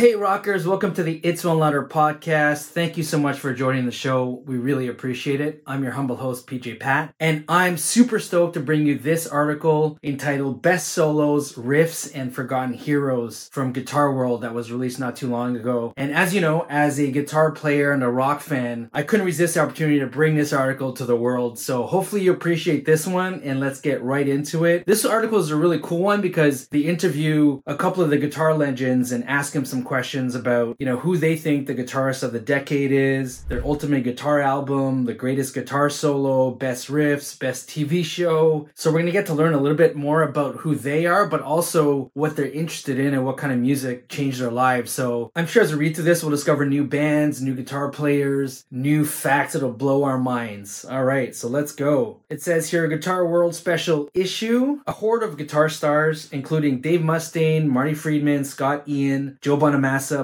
Hey, rockers, welcome to the It's One Louder podcast. Thank you so much for joining the show. We really appreciate it. I'm your humble host, PJ Pat, and I'm super stoked to bring you this article entitled Best Solos, Riffs, and Forgotten Heroes from Guitar World that was released not too long ago. And as you know, as a guitar player and a rock fan, I couldn't resist the opportunity to bring this article to the world. So hopefully you appreciate this one, and let's get right into it. This article is a really cool one because they interview a couple of the guitar legends and ask them some questions about, you know, who they think the guitarist of the decade is, their ultimate guitar album, the greatest guitar solo, best riffs, best TV show. So we're going to get to learn a little bit more about who they are, but also what they're interested in and what kind of music changed their lives. So I'm sure as we read through this, we'll discover new bands, new guitar players, new facts that'll blow our minds. All right, so let's go. It says here Guitar World Special Issue, a horde of guitar stars, including Dave Mustaine, Marty Friedman, Scott Ian, Joe Bonamassa,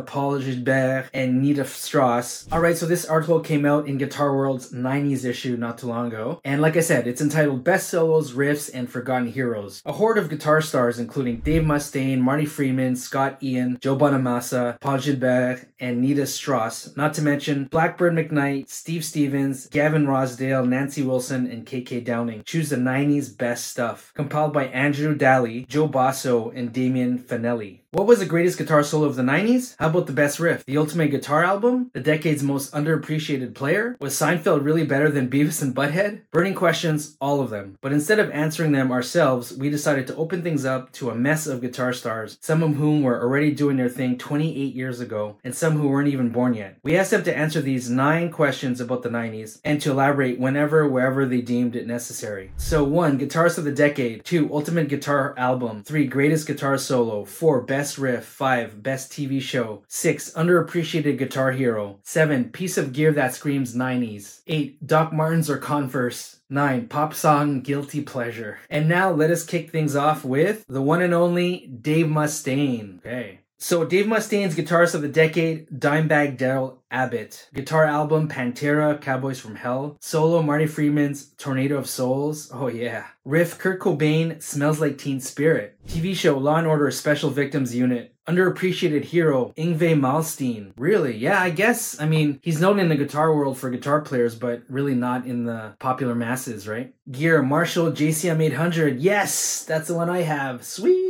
Paul Gilbert, and Nita Strauss. Alright, so this article came out in Guitar World's 90s issue not too long ago. And like I said, it's entitled Best Solos, Riffs, and Forgotten Heroes. A horde of guitar stars, including Dave Mustaine, Marty Friedman, Scott Ian, Joe Bonamassa, Paul Gilbert, and Nita Strauss. Not to mention Blackbird McKnight, Steve Stevens, Gavin Rossdale, Nancy Wilson, and KK Downing. Choose the 90s best stuff. Compiled by Andrew Daly, Joe Bosso, and Damien Fanelli. What was the greatest guitar solo of the 90s? How about the best riff? The Ultimate Guitar Album? The decade's most underappreciated player? Was Seinfeld really better than Beavis and Butthead? Burning questions, all of them. But instead of answering them ourselves, we decided to open things up to a mess of guitar stars, some of whom were already doing their thing 28 years ago, and some who weren't even born yet. We asked them to answer these nine questions about the 90s and to elaborate whenever, wherever they deemed it necessary. So, one, guitarist of the decade. Two, ultimate guitar album. Three, greatest guitar solo. Four, best Best Riff. 5. Best TV Show. 6. Underappreciated Guitar Hero. 7. Piece of gear that screams 90s. 8. Doc Martens or Converse. 9. Pop song Guilty Pleasure. And now let us kick things off with the one and only Dave Mustaine. Okay. So Dave Mustaine's guitarist of the decade, Dimebag Darrell Abbott. Guitar album Pantera, Cowboys from Hell. Solo Marty Friedman's Tornado of Souls. Oh yeah. Riff Kurt Cobain, Smells Like Teen Spirit. TV show Law and Order Special Victims Unit. Underappreciated hero Yngwie Malmsteen. Really? Yeah, I guess. I mean, he's known in the guitar world for guitar players, but really not in the popular masses, right? Gear Marshall JCM 800. Yes, that's the one I have. Sweet.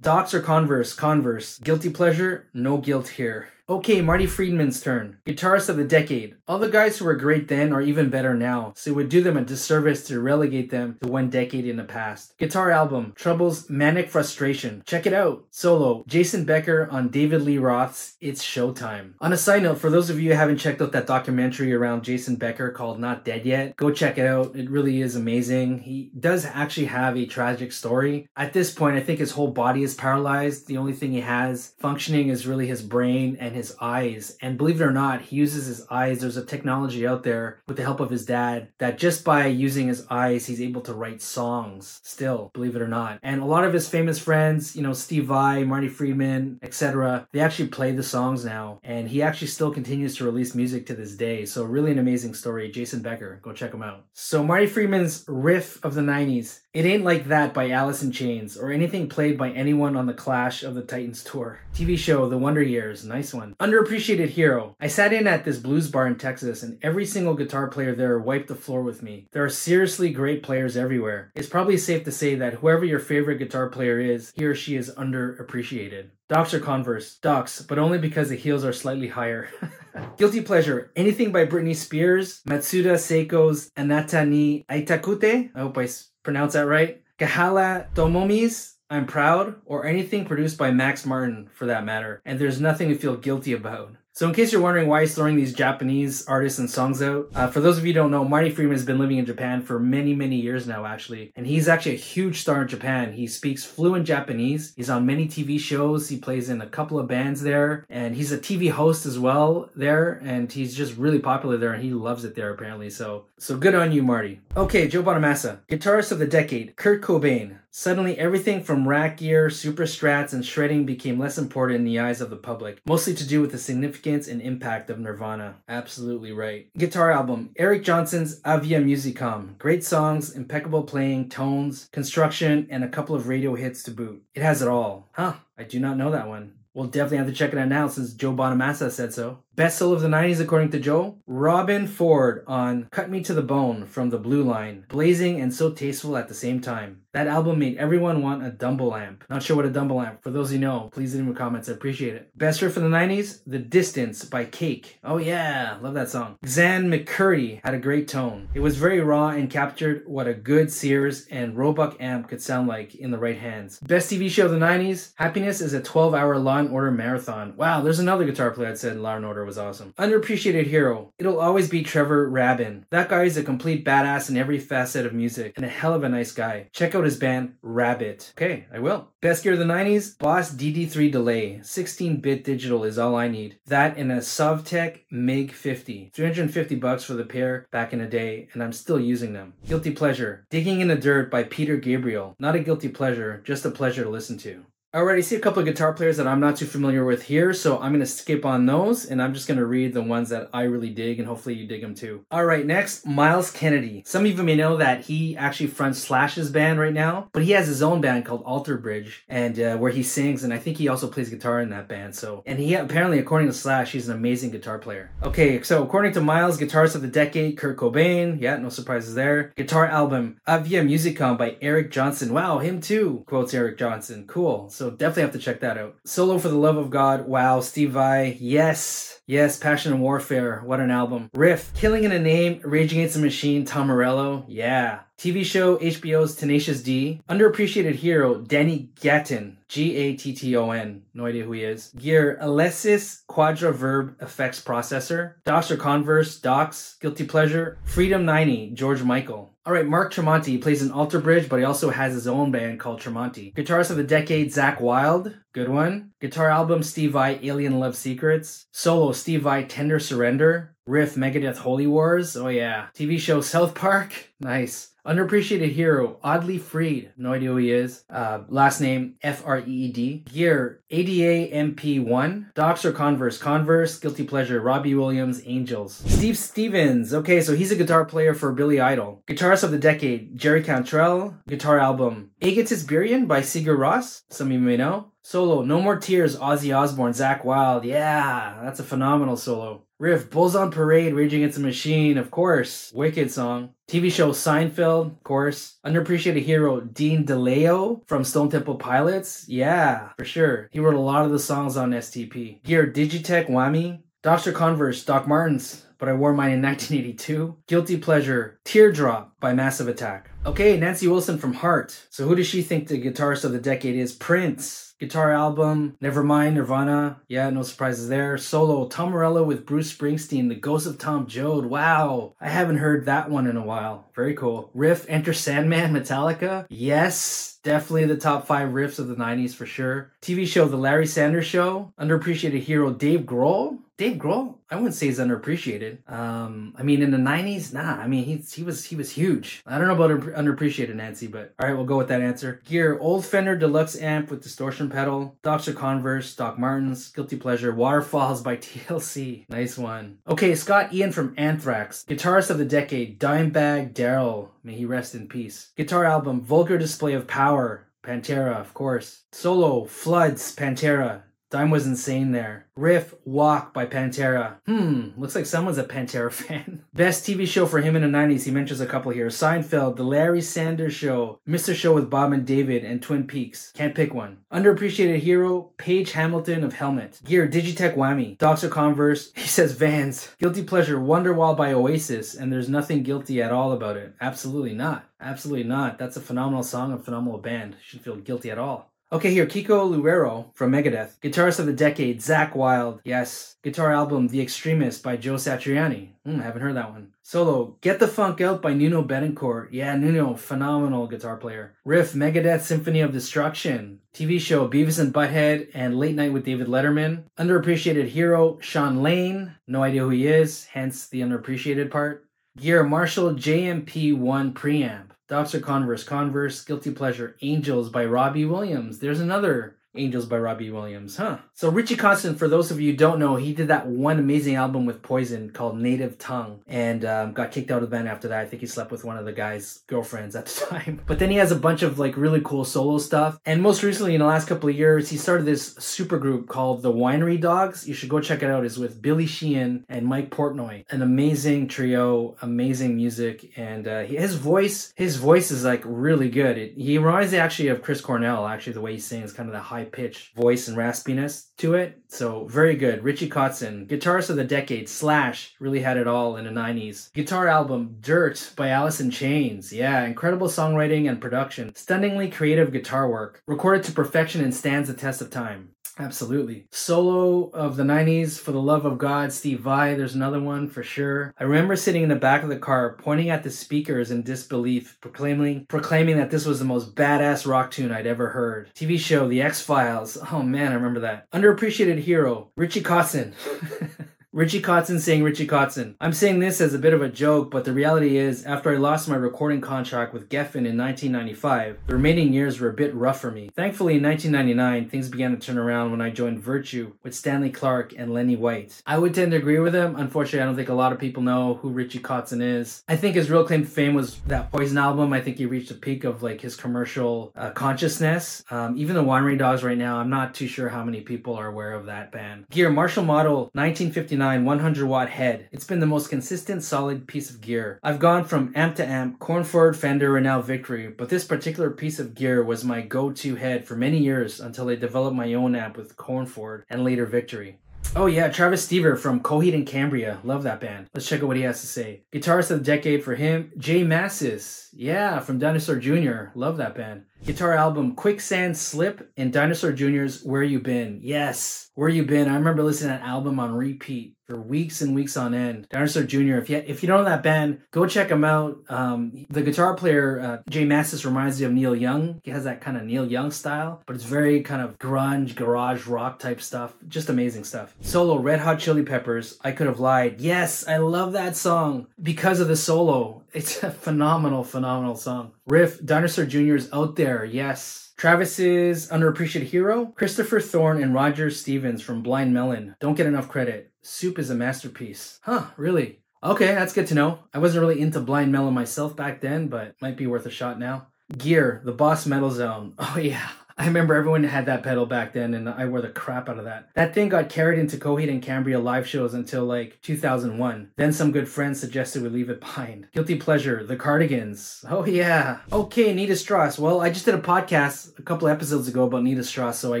Docs or Converse? Converse. Guilty pleasure? No guilt here. Okay, Marty Friedman's turn. Guitarist of the decade. All the guys who were great then are even better now, so it would do them a disservice to relegate them to one decade in the past. Guitar album, Trouble's Manic Frustration. Check it out. Solo, Jason Becker on David Lee Roth's It's Showtime. On a side note, for those of you who haven't checked out that documentary around Jason Becker called Not Dead Yet, go check it out. It really is amazing. He does actually have a tragic story. At this point, I think his whole body is paralyzed. The only thing he has functioning is really his brain and his eyes. And believe it or not, he uses his eyes. There's a technology out there with the help of his dad that just by using his eyes, he's able to write songs still, believe it or not. And a lot of his famous friends, you know, Steve Vai, Marty Friedman, etc., they actually play the songs now. And he actually still continues to release music to this day. So, really an amazing story. Jason Becker, go check him out. So, Marty Friedman's riff of the 90s it Ain't Like That by Alice in Chains, or anything played by anyone on the Clash of the Titans tour. TV show The Wonder Years, nice one. Underappreciated hero. I sat in at this blues bar in Texas, and every single guitar player there wiped the floor with me. There are seriously great players everywhere. It's probably safe to say that whoever your favorite guitar player is, he or she is underappreciated. Docs or Converse? Docs, but only because the heels are slightly higher. Guilty pleasure. Anything by Britney Spears, Matsuda Seiko's Anata ni Aitakute. I hope I pronounce that right. Kahala Tomomi's I'm Proud, or anything produced by Max Martin for that matter, and there's nothing to feel guilty about. So, in case you're wondering why he's throwing these Japanese artists and songs out, uh, for those of you who don't know, Marty Friedman has been living in Japan for many, many years now, actually. And he's actually a huge star in Japan. He speaks fluent Japanese. He's on many TV shows. He plays in a couple of bands there. And he's a TV host as well there. And he's just really popular there and he loves it there, apparently. So, so good on you, Marty. Okay, Joe Bonamassa, guitarist of the decade, Kurt Cobain. Suddenly, everything from rack gear, super strats, and shredding became less important in the eyes of the public, mostly to do with the significance and impact of Nirvana. Absolutely right. Guitar album Eric Johnson's Avia Musicom. Great songs, impeccable playing, tones, construction, and a couple of radio hits to boot. It has it all. Huh, I do not know that one. We'll definitely have to check it out now since Joe Bonamassa said so. Best of the 90s, according to Joe, Robben Ford on Cut Me to the Bone from the Blue Line. Blazing and so tasteful at the same time. That album made everyone want a Dumble amp. Not sure what a Dumble amp. For those who know, please leave the comments. I appreciate it. Best riff from the 90s, The Distance by Cake. Oh yeah, love that song. Xan McCurdy had a great tone. It was very raw and captured what a good Sears and Roebuck amp could sound like in the right hands. Best TV show of the 90s, Happiness is a 12 hour Law and Order marathon. Wow, there's another guitar player that said Law and Was awesome. Underappreciated hero. It'll always be Trevor Rabin. That guy is a complete badass in every facet of music and a hell of a nice guy. Check out his band Rabbitt. Okay, I will. Best gear of the 90s, Boss DD3 delay. 16-bit digital is all I need. That and a Sovtek MiG 50. 350 bucks for the pair back in the day, and I'm still using them. Guilty pleasure. Digging in the Dirt by Peter Gabriel. Not a guilty pleasure, just a pleasure to listen to. Alright, I see a couple of guitar players that I'm not too familiar with here, so I'm to skip on those and I'm just to read the ones that I really dig and hopefully you dig them too. Alright, next, Myles Kennedy. Some of you may know that he actually fronts Slash's band right now, but he has his own band called Alter Bridge and uh, where he sings and I think he also plays guitar in that band. So, and he apparently, according to Slash, he's an amazing guitar player. Okay, so according to Myles, guitarist of the decade, Kurt Cobain. Yeah, no surprises there. Guitar album, Avia Musicum by Eric Johnson. Wow, him too, quotes Eric Johnson. Cool. So definitely have to check that out. Solo for the Love of God. Wow, Steve Vai. Yes. Yes, Passion and Warfare. What an album. Riff. Killing in a Name. Rage Against the Machine. Tom Morello. Yeah. TV show HBO's Tenacious D. Underappreciated hero Danny Gatton. G A T T O N. No idea who he is. Gear Alesis Quadra Verb Effects Processor. Dr. Converse. Docs. Guilty Pleasure. Freedom 90. George Michael. All right, Mark Tremonti plays an Alter Bridge, but he also has his own band called Tremonti. Guitarist of the decade, Zakk Wylde. Good one. Guitar album, Steve Vai, Alien Love Secrets. Solo, Steve Vai, Tender Surrender. Riff, Megadeth, Holy Wars. Oh yeah. TV show, South Park. Nice. Underappreciated hero, Audley Freed. No idea who he is. Uh, last name F R E E D. Gear ADA MP1. Docs or Converse? Converse. Guilty Pleasure. Robbie Williams. Angels. Steve Stevens. Okay, so he's a guitar player for Billy Idol. Guitarist of the decade, Jerry Cantrell. Guitar album, Aegisberian by Sigur Rós. Some of you may know. Solo, No More Tears, Ozzy Osbourne, Zakk Wylde. Yeah, that's a phenomenal solo. Riff, Bulls on Parade, Raging Against the Machine, of course. Wicked song. TV show Seinfeld, of course. Underappreciated hero Dean DeLeo from Stone Temple Pilots. Yeah, for sure. He wrote a lot of the songs on STP. Gear Digitech Whammy. Dr. Converse, Doc Martens, but I wore mine in 1982. Guilty Pleasure, Teardrop by Massive Attack. Okay, Nancy Wilson from Heart. So who does she think the guitarist of the decade is? Prince. Guitar album, Nevermind, Nirvana. Yeah, no surprises there. Solo, Tom Morello with Bruce Springsteen, The Ghost of Tom Joad. Wow, I haven't heard that one in a while. Very cool. Riff, Enter Sandman, Metallica. Yes, definitely the top five riffs of the 90s for sure. TV show, The Larry Sanders Show. Underappreciated hero, Dave Grohl. Dave Grohl, I wouldn't say he's underappreciated. Um, I mean, in the '90s, nah. I mean, he he was he was huge. I don't know about underappreciated, Nancy, but all right, we'll go with that answer. Gear: old Fender Deluxe amp with distortion pedal. Dr. Converse, Doc Martens, Guilty Pleasure, Waterfalls by TLC. Nice one. Okay, Scott Ian from Anthrax, guitarist of the decade, Dimebag Darrell. May he rest in peace. Guitar album: Vulgar Display of Power. Pantera, of course. Solo: Floods, Pantera. Time was insane there. Riff Walk by Pantera. Hmm, looks like someone's a Pantera fan. Best TV show for him in the 90s, he mentions a couple here. Seinfeld, The Larry Sanders Show, Mr. Show with Bob and David, and Twin Peaks. Can't pick one. Underappreciated hero, Page Hamilton of Helmet. Gear, Digitech Whammy. Docs or Converse. He says Vans. Guilty Pleasure, Wonderwall by Oasis, and there's nothing guilty at all about it. Absolutely not. Absolutely not. That's a phenomenal song, a phenomenal band. Shouldn't feel guilty at all. Okay, here, Kiko Loureiro from Megadeth. Guitarist of the Decade, Zakk Wylde, Yes. Guitar album, The Extremist by Joe Satriani. Hmm, haven't heard that one. Solo, Get the Funk Out by Nuno Bettencourt. Yeah, Nuno, phenomenal guitar player. Riff, Megadeth Symphony of Destruction. TV show, Beavis and Butthead and Late Night with David Letterman. Underappreciated hero, Shawn Lane. No idea who he is, hence the underappreciated part. Gear, Marshall JMP1 preamp. Docs or Converse? Converse, Guilty Pleasure, Angels by Robbie Williams. There's another Angels by Robbie Williams, huh? So Richie Kotzen, for those of you don't know, he did that one amazing album with Poison called Native Tongue, and um, got kicked out of the band after that. I think he slept with one of the guy's girlfriends at the time. But then he has a bunch of like really cool solo stuff, and most recently in the last couple of years, he started this super group called the Winery Dogs. You should go check it out. It's with Billy Sheehan and Mike Portnoy, an amazing trio, amazing music, and uh, his voice, his voice is like really good. It, he reminds me actually of Chris Cornell, actually the way he sings, kind of the high pitched voice and raspiness to it. So very good. Richie Kotzen, guitarist of the decade. Slash really had it all in the '90s. Guitar album Dirt by Alice in Chains. Yeah, incredible songwriting and production. Stunningly creative guitar work, recorded to perfection and stands the test of time. Absolutely. Solo of the 90s, For the Love of God, Steve Vai, there's another one for sure. I remember sitting in the back of the car, pointing at the speakers in disbelief, proclaiming proclaiming that this was the most badass rock tune I'd ever heard. TV show, The X-Files. Oh man, I remember that. Underappreciated hero, Richie Kotzen. Richie Kotzen saying Richie Kotzen. I'm saying this as a bit of a joke, but the reality is, after I lost my recording contract with Geffen in 1995, the remaining years were a bit rough for me. Thankfully, in 1999, things began to turn around when I joined Virtue with Stanley Clarke and Lenny White. I would tend to agree with him. Unfortunately, I don't think a lot of people know who Richie Kotzen is. I think his real claim to fame was that Poison album. I think he reached a peak of like his commercial uh, consciousness. Um, even the Winery Dogs right now, I'm not too sure how many people are aware of that band. Gear Marshall Model 1959. 100 watt head. It's been the most consistent, solid piece of gear. I've gone from amp to amp, Cornford, Fender, and now Victory, but this particular piece of gear was my go to head for many years until I developed my own amp with Cornford and later Victory. Oh yeah, Travis Stever from Coheed and Cambria. Love that band. Let's check out what he has to say. Guitarist of the decade for him, J Mascis. Yeah, from Dinosaur Jr. Love that band. Guitar album Quicksand Slip and Dinosaur Jr.'s Where You Been. Yes, Where You Been. I remember listening to that album on repeat for weeks and weeks on end. Dinosaur Jr. If you if you don't know that band, go check them out. Um, the guitar player uh, J Mascis reminds me of Neil Young. He has that kind of Neil Young style, but it's very kind of grunge, garage rock type stuff. Just amazing stuff. Solo Red Hot Chili Peppers. I could have lied. Yes, I love that song because of the solo. It's a phenomenal, phenomenal song. Riff Dinosaur Jr. is out there. Yes. Travis's underappreciated hero, Christopher Thorn and Roger Stevens from Blind Melon. Don't get enough credit. Soup is a masterpiece. Huh, really? Okay, that's good to know. I wasn't really into Blind Melon myself back then, but might be worth a shot now. Gear, the Boss Metal Zone. Oh yeah, I remember everyone had that pedal back then, and I wore the crap out of that. That thing got carried into Coheed and Cambria live shows until like 2001. Then some good friends suggested we leave it behind. Guilty Pleasure, The Cardigans. Oh yeah. Okay, Nita Strauss. Well, I just did a podcast a couple episodes ago about Nita Strauss, so I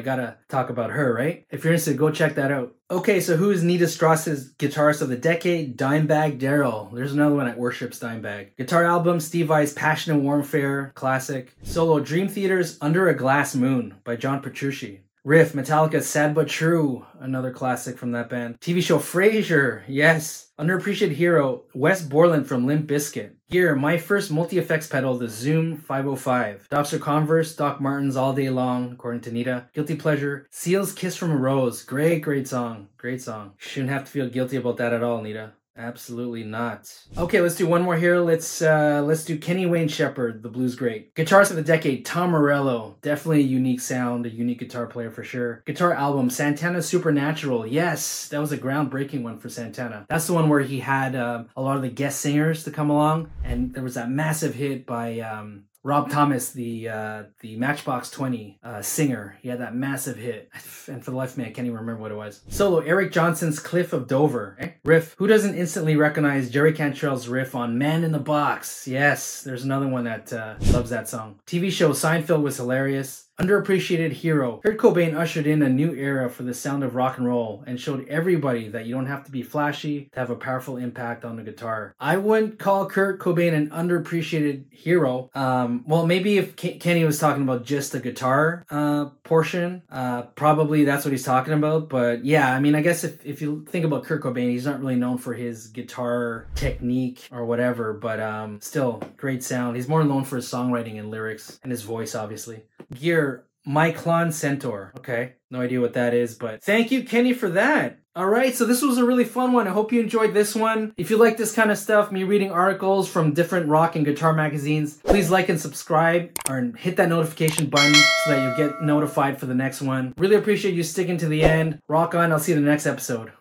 gotta talk about her, right? If you're interested, go check that out. Okay, so who is Nita Strauss's guitarist of the decade? Dimebag Darrell. There's another one that worships Dimebag. Guitar album, Steve Vai's Passion and Warfare, classic. Solo, Dream Theater's Under a Glass Moon by John Petrucci. Riff, Metallica's Sad But True, another classic from that band. TV show Frasier, yes. Underappreciated hero, Wes Borland from Limp Bizkit. Here, my first multi-effects pedal, the Zoom 505. Dr. Converse, Doc Martens all day long, according to Nita. Guilty Pleasure, Seal's Kiss from a Rose. Great, great song. Great song. Shouldn't have to feel guilty about that at all, Nita. Absolutely not. Okay, let's do one more here. Let's uh let's do Kenny Wayne Shepherd, the blues great. Guitarist of the decade, Tom Morello. Definitely a unique sound, a unique guitar player for sure. Guitar album, Santana Supernatural. Yes, that was a groundbreaking one for Santana. That's the one where he had uh, a lot of the guest singers to come along, and there was that massive hit by um Rob Thomas, the uh, the Matchbox 20 uh, singer, he had that massive hit. And for the life of me, I can't even remember what it was. Solo, Eric Johnson's Cliff of Dover. Eh? Riff. Who doesn't instantly recognize Jerry Cantrell's riff on Man in the Box? Yes, there's another one that uh, loves that song. TV show Seinfeld was hilarious. Underappreciated hero. Kurt Cobain ushered in a new era for the sound of rock and roll and showed everybody that you don't have to be flashy to have a powerful impact on the guitar. I wouldn't call Kurt Cobain an underappreciated hero. Um, well, maybe if K- Kenny was talking about just the guitar uh, portion, uh, probably that's what he's talking about. But yeah, I mean, I guess if, if you think about Kurt Cobain, he's not really known for his guitar technique or whatever, but um, still, great sound. He's more known for his songwriting and lyrics and his voice, obviously. Gear my Klon Centaur. Okay, no idea what that is, but thank you, Kenny, for that. All right, so this was a really fun one. I hope you enjoyed this one. If you like this kind of stuff, me reading articles from different rock and guitar magazines, please like and subscribe or hit that notification button so that you get notified for the next one. Really appreciate you sticking to the end. Rock on. I'll see you in the next episode.